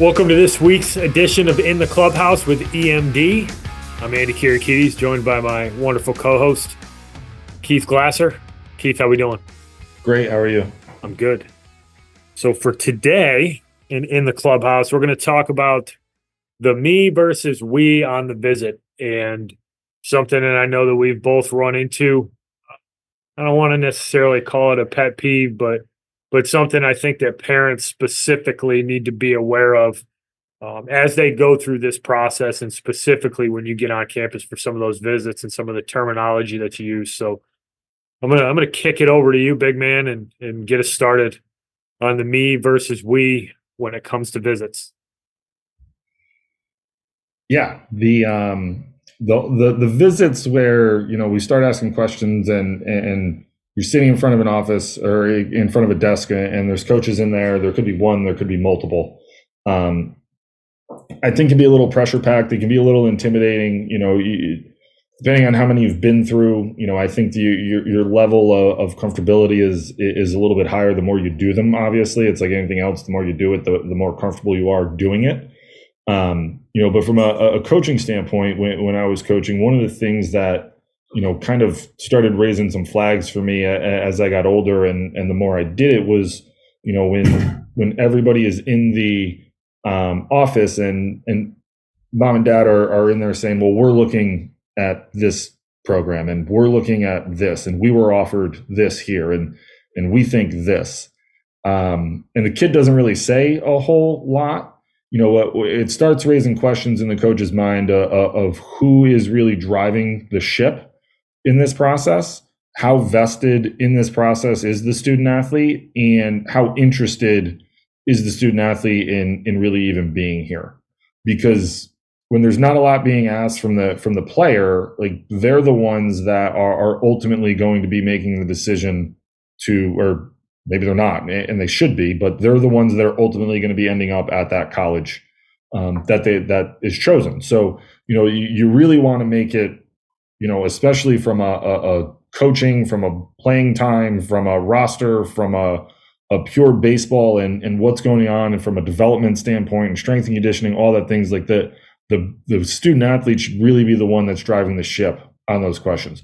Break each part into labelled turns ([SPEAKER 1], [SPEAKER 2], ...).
[SPEAKER 1] Welcome to this week's edition of In the Clubhouse with EMD. I'm Andy Kirikides, joined by my wonderful co-host Keith Glasser. Keith, how are we doing?
[SPEAKER 2] Great. How are you?
[SPEAKER 1] I'm good. So for today in In the Clubhouse, we're going to talk about the me versus we on the visit and something that I know that we've both run into. I don't want to necessarily call it a pet peeve, but but something I think that parents specifically need to be aware of um, as they go through this process, and specifically when you get on campus for some of those visits and some of the terminology that you use. So, I'm gonna I'm gonna kick it over to you, big man, and and get us started on the me versus we when it comes to visits.
[SPEAKER 2] Yeah, the um the the the visits where you know we start asking questions and and you're sitting in front of an office or in front of a desk and there's coaches in there. There could be one there could be multiple. Um, i think can be a little pressure packed. It can be a little intimidating you know you, depending on how many you've been through you know i think the, your, your level of, of, comfortability is is a little bit higher the more you do them obviously. It's like anything else the more you do it the, the more comfortable you are doing it. Um, you know but from a, a coaching standpoint when, when i was coaching one of the things that you know, kind of started raising some flags for me as I got older, and and the more I did it was, you know, when when everybody is in the um, office and and mom and dad are are in there saying, well, we're looking at this program and we're looking at this, and we were offered this here, and and we think this, um, and the kid doesn't really say a whole lot. You know, it starts raising questions in the coach's mind uh, uh, of who is really driving the ship in this process how vested in this process is the student athlete and how interested is the student athlete in in really even being here. Because when there's not a lot being asked from the from the player like they're the ones that are, are ultimately going to be making the decision to or maybe they're not and they should be but they're the ones that are ultimately going to be ending up at that college um, that they that is chosen. So you know you, you really want to make it you know, especially from a, a, a coaching, from a playing time, from a roster, from a a pure baseball and and what's going on, and from a development standpoint and strength and conditioning, all that things like that. The the student athlete should really be the one that's driving the ship on those questions.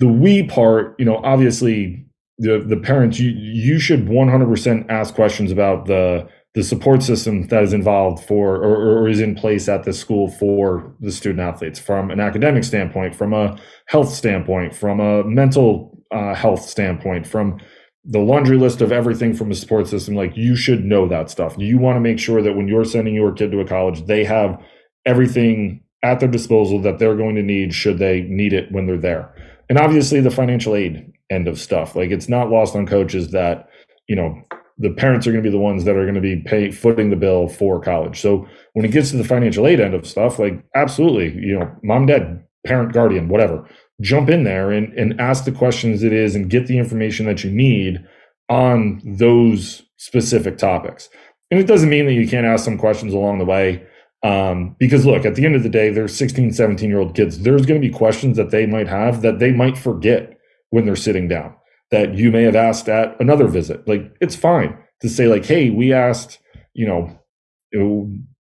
[SPEAKER 2] The we part, you know, obviously the the parents you you should 100% ask questions about the the support system that is involved for or, or, is in place at the school for the student athletes from an academic standpoint from a health standpoint from a mental uh, health standpoint from the laundry list of everything from a support system. Like you should know that stuff. You want to make sure that when you're sending your kid to a college they have everything at their disposal that they're going to need should they need it when they're there. And obviously the financial aid end of stuff. Like it's not lost on coaches that you know the parents are going to be the ones that are going to be pay, footing the bill for college. So when it gets to the financial aid end of stuff, like absolutely, you know, mom, dad, parent, guardian, whatever, jump in there and, and ask the questions it is and get the information that you need on those specific topics. And it doesn't mean that you can't ask some questions along the way. Um, because look, at the end of the day, they're 16, 17 year old kids. There's going to be questions that they might have that they might forget when they're sitting down that you may have asked at another visit. Like it's fine to say like, hey, we asked, you know,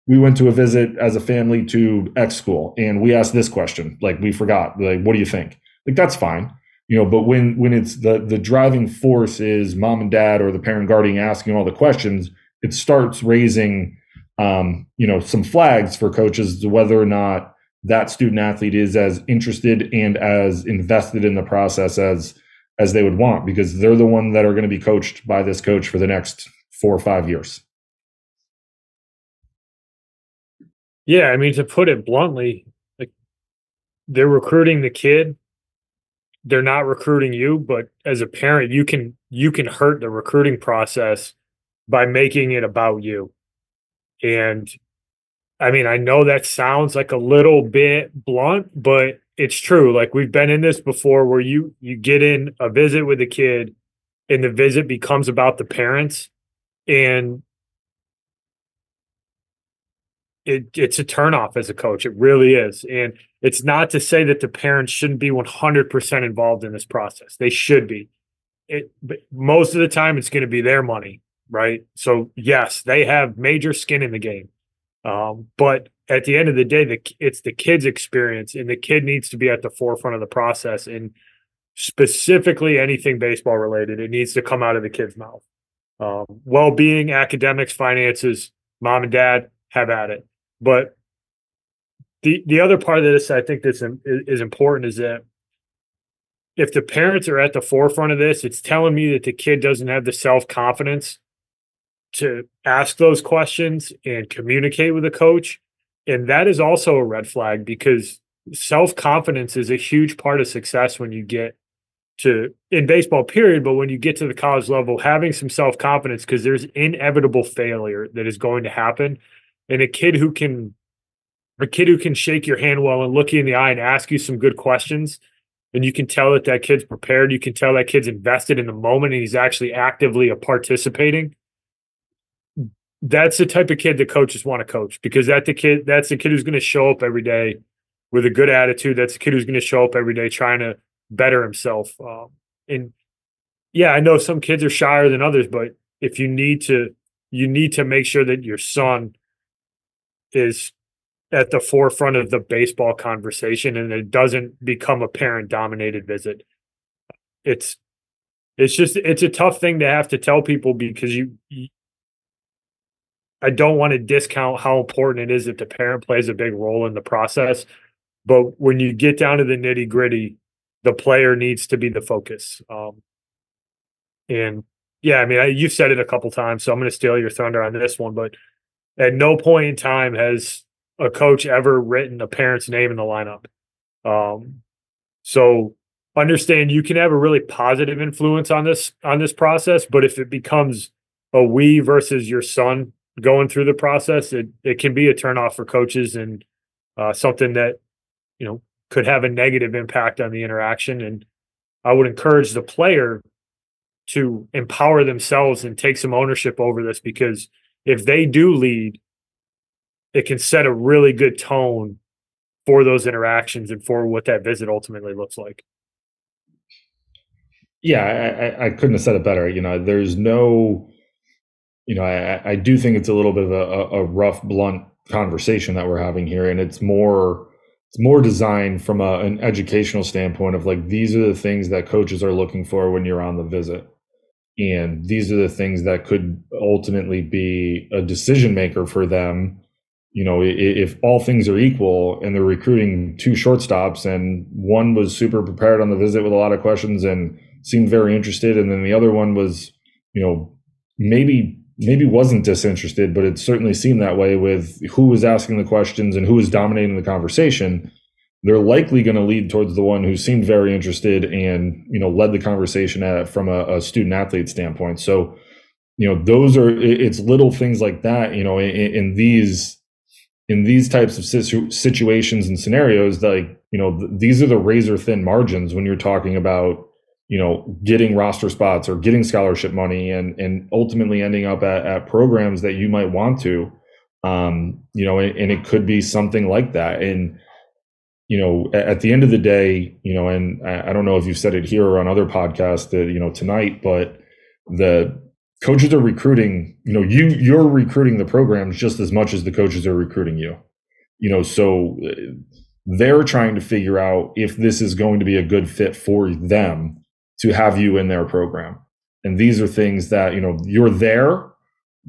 [SPEAKER 2] we went to a visit as a family to X school and we asked this question. Like we forgot. Like, what do you think? Like that's fine. You know, but when when it's the the driving force is mom and dad or the parent guardian asking all the questions, it starts raising um, you know, some flags for coaches to whether or not that student athlete is as interested and as invested in the process as as they would want because they're the one that are going to be coached by this coach for the next four or five years.
[SPEAKER 1] Yeah, I mean to put it bluntly, like they're recruiting the kid. They're not recruiting you, but as a parent, you can you can hurt the recruiting process by making it about you. And I mean, I know that sounds like a little bit blunt, but it's true. Like we've been in this before where you you get in a visit with a kid and the visit becomes about the parents and it, it's a turnoff as a coach. It really is. And it's not to say that the parents shouldn't be 100% involved in this process. They should be. It, but most of the time, it's going to be their money, right? So, yes, they have major skin in the game. Um, but at the end of the day, the, it's the kid's experience, and the kid needs to be at the forefront of the process. And specifically anything baseball related, it needs to come out of the kid's mouth. Um, well being, academics, finances, mom and dad, have at it. But the the other part of this I think that's is important is that if the parents are at the forefront of this, it's telling me that the kid doesn't have the self confidence to ask those questions and communicate with a coach. And that is also a red flag because self confidence is a huge part of success when you get to in baseball period but when you get to the college level having some self confidence because there's inevitable failure that is going to happen and a kid who can a kid who can shake your hand well and look you in the eye and ask you some good questions and you can tell that that kid's prepared you can tell that kid's invested in the moment and he's actually actively participating that's the type of kid that coaches want to coach because that the kid that's the kid who's going to show up every day with a good attitude. That's the kid who's going to show up every day trying to better himself um, and yeah i know some kids are shyer than others but if you need to you need to make sure that your son is at the forefront of the baseball conversation and it doesn't become a parent dominated visit. It's it's just it's a tough thing to have to tell people because you, you I don't want to discount how important it is that the parent plays a big role in the process but when you get down to the nitty gritty the player needs to be the focus um, and yeah i mean I, you've said it a couple times so i'm going to steal your thunder on this one but at no point in time has a coach ever written a parent's name in the lineup. Um, so understand you can have a really positive influence on this on this process, but if it becomes a we versus your son going through the process, it it can be a turnoff for coaches and uh, something that you know could have a negative impact on the interaction. And I would encourage the player to empower themselves and take some ownership over this because if they do lead, it can set a really good tone for those interactions and for what that visit ultimately looks like.
[SPEAKER 2] Yeah, I, I couldn't have said it better. You know, there's no, you know, I, I do think it's a little bit of a, a rough, blunt conversation that we're having here, and it's more it's more designed from a, an educational standpoint of like these are the things that coaches are looking for when you're on the visit and these are the things that could ultimately be a decision maker for them you know if all things are equal and they're recruiting two shortstops and one was super prepared on the visit with a lot of questions and seemed very interested and then the other one was you know maybe maybe wasn't disinterested but it certainly seemed that way with who was asking the questions and who was dominating the conversation. They're likely going to lead towards the one who seemed very interested and you know led the conversation at, from a, a student athlete standpoint. So you know those are it's little things like that you know in, in these in these types of situ- situations and scenarios like you know th- these are the razor thin margins when you're talking about you know getting roster spots or getting scholarship money and and ultimately ending up at, at programs that you might want to um you know and, and it could be something like that and you know, at the end of the day, you know, and I don't know if you've said it here or on other podcasts that, you know, tonight, but the coaches are recruiting, you know, you you're recruiting the programs just as much as the coaches are recruiting you. You know, so uh, they're trying to figure out if this is going to be a good fit for them to have you in their program. And these are things that, you know, you're there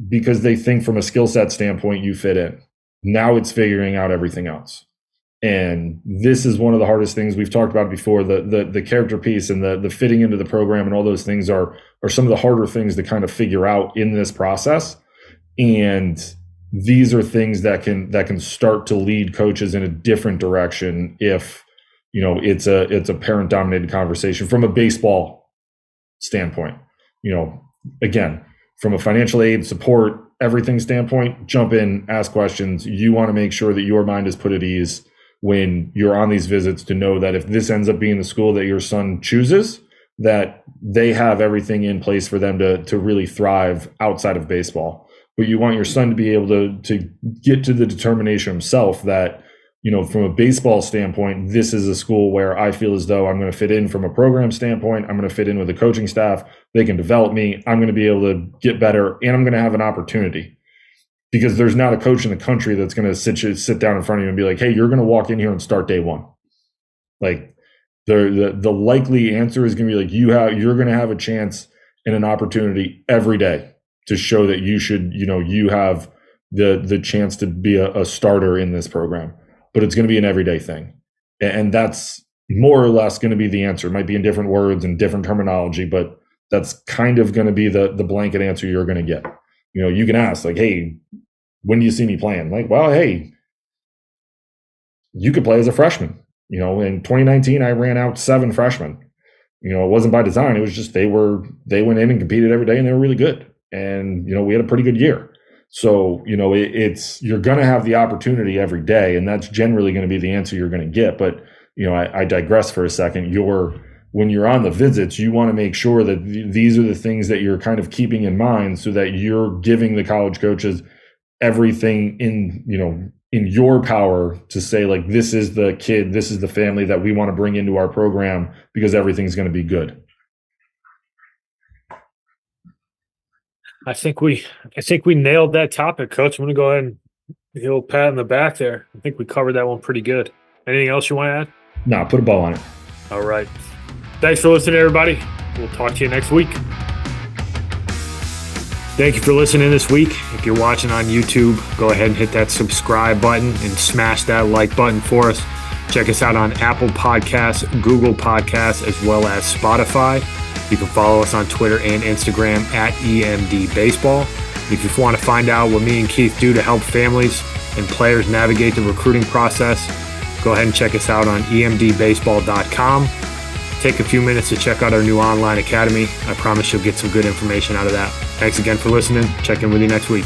[SPEAKER 2] because they think from a skill set standpoint you fit in. Now it's figuring out everything else and this is one of the hardest things we've talked about before the the, the character piece and the the fitting into the program and all those things are are some of the harder things to kind of figure out in this process and these are things that can that can start to lead coaches in a different direction if you know it's a it's a parent dominated conversation from a baseball standpoint. You know again from a financial aid support everything standpoint jump in ask questions. You want to make sure that your mind is put at ease when you're on these visits to know that if this ends up being the school that your son chooses that they have everything in place for them to to really thrive outside of baseball. But you want your son to be able to to get to the determination himself that you know from a baseball standpoint this is a school where i feel as though i'm going to fit in from a program standpoint. I'm going to fit in with the coaching staff. They can develop me. I'm going to be able to get better and i'm going to have an opportunity. Because there's not a coach in the country that's going to sit you, sit down in front of you and be like hey you're going to walk in here and start day one. Like the the, the likely answer is going to be like you have you're going to have a chance and an opportunity every day to show that you should, you know, you have the the chance to be a, a starter in this program. But it's going to be an everyday thing, and that's more or less going to be the answer. It might be in different words and different terminology, but that's kind of going to be the the blanket answer you're going to get. You know, you can ask like, "Hey, when do you see me playing?" Like, well, hey, you could play as a freshman. You know, in 2019, I ran out seven freshmen. You know, it wasn't by design. It was just they were they went in and competed every day, and they were really good and you know we had a pretty good year so you know it, it's you're going to have the opportunity every day and that's generally going to be the answer you're going to get. But you know I, I, digress for a second. You're when you're on the visits you want to make sure that th- these are the things that you're kind of keeping in mind so that you're giving the college coaches everything in you know in your power to say like this is the kid this is the family that we want to bring into our program because everything's going to be good
[SPEAKER 1] I think we, I think we nailed that topic, Coach. I'm going to go ahead and the old pat in the back there. I think we covered that one pretty good. Anything else you want to add?
[SPEAKER 2] No, put a ball on it.
[SPEAKER 1] All right. Thanks for listening, everybody. We'll talk to you next week. Thank you for listening this week. If you're watching on YouTube, go ahead and hit that subscribe button and smash that like button for us. Check us out on Apple Podcasts, Google Podcasts, as well as Spotify. You can follow us on Twitter and Instagram at EMD Baseball. If you want to find out what me and Keith do to help families and players navigate the recruiting process, go ahead and check us out on emdbaseball.com. Take a few minutes to check out our new online academy. I promise you'll get some good information out of that. Thanks again for listening. Check in with you next week.